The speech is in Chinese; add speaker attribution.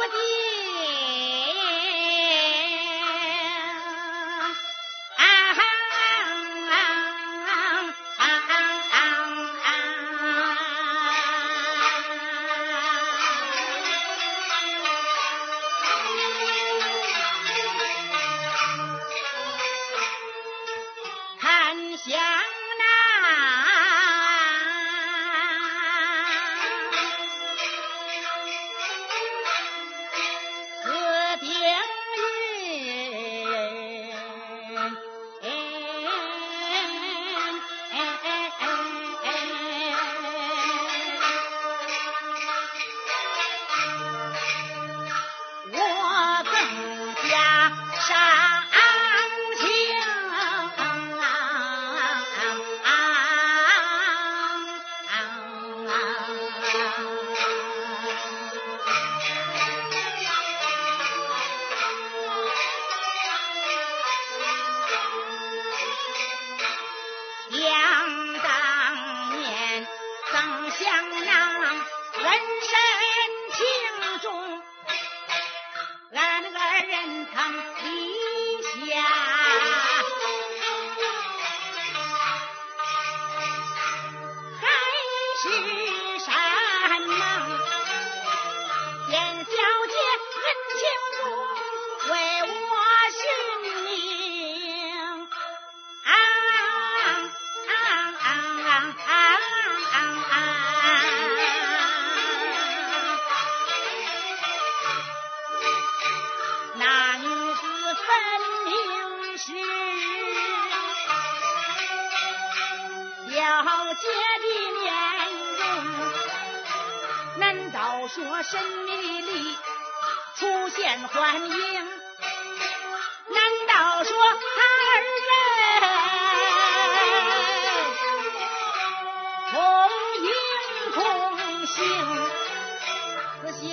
Speaker 1: 我的堂厅下。还是小姐的面容，难道说神秘里出现幻影？难道说他二人同影同行？此小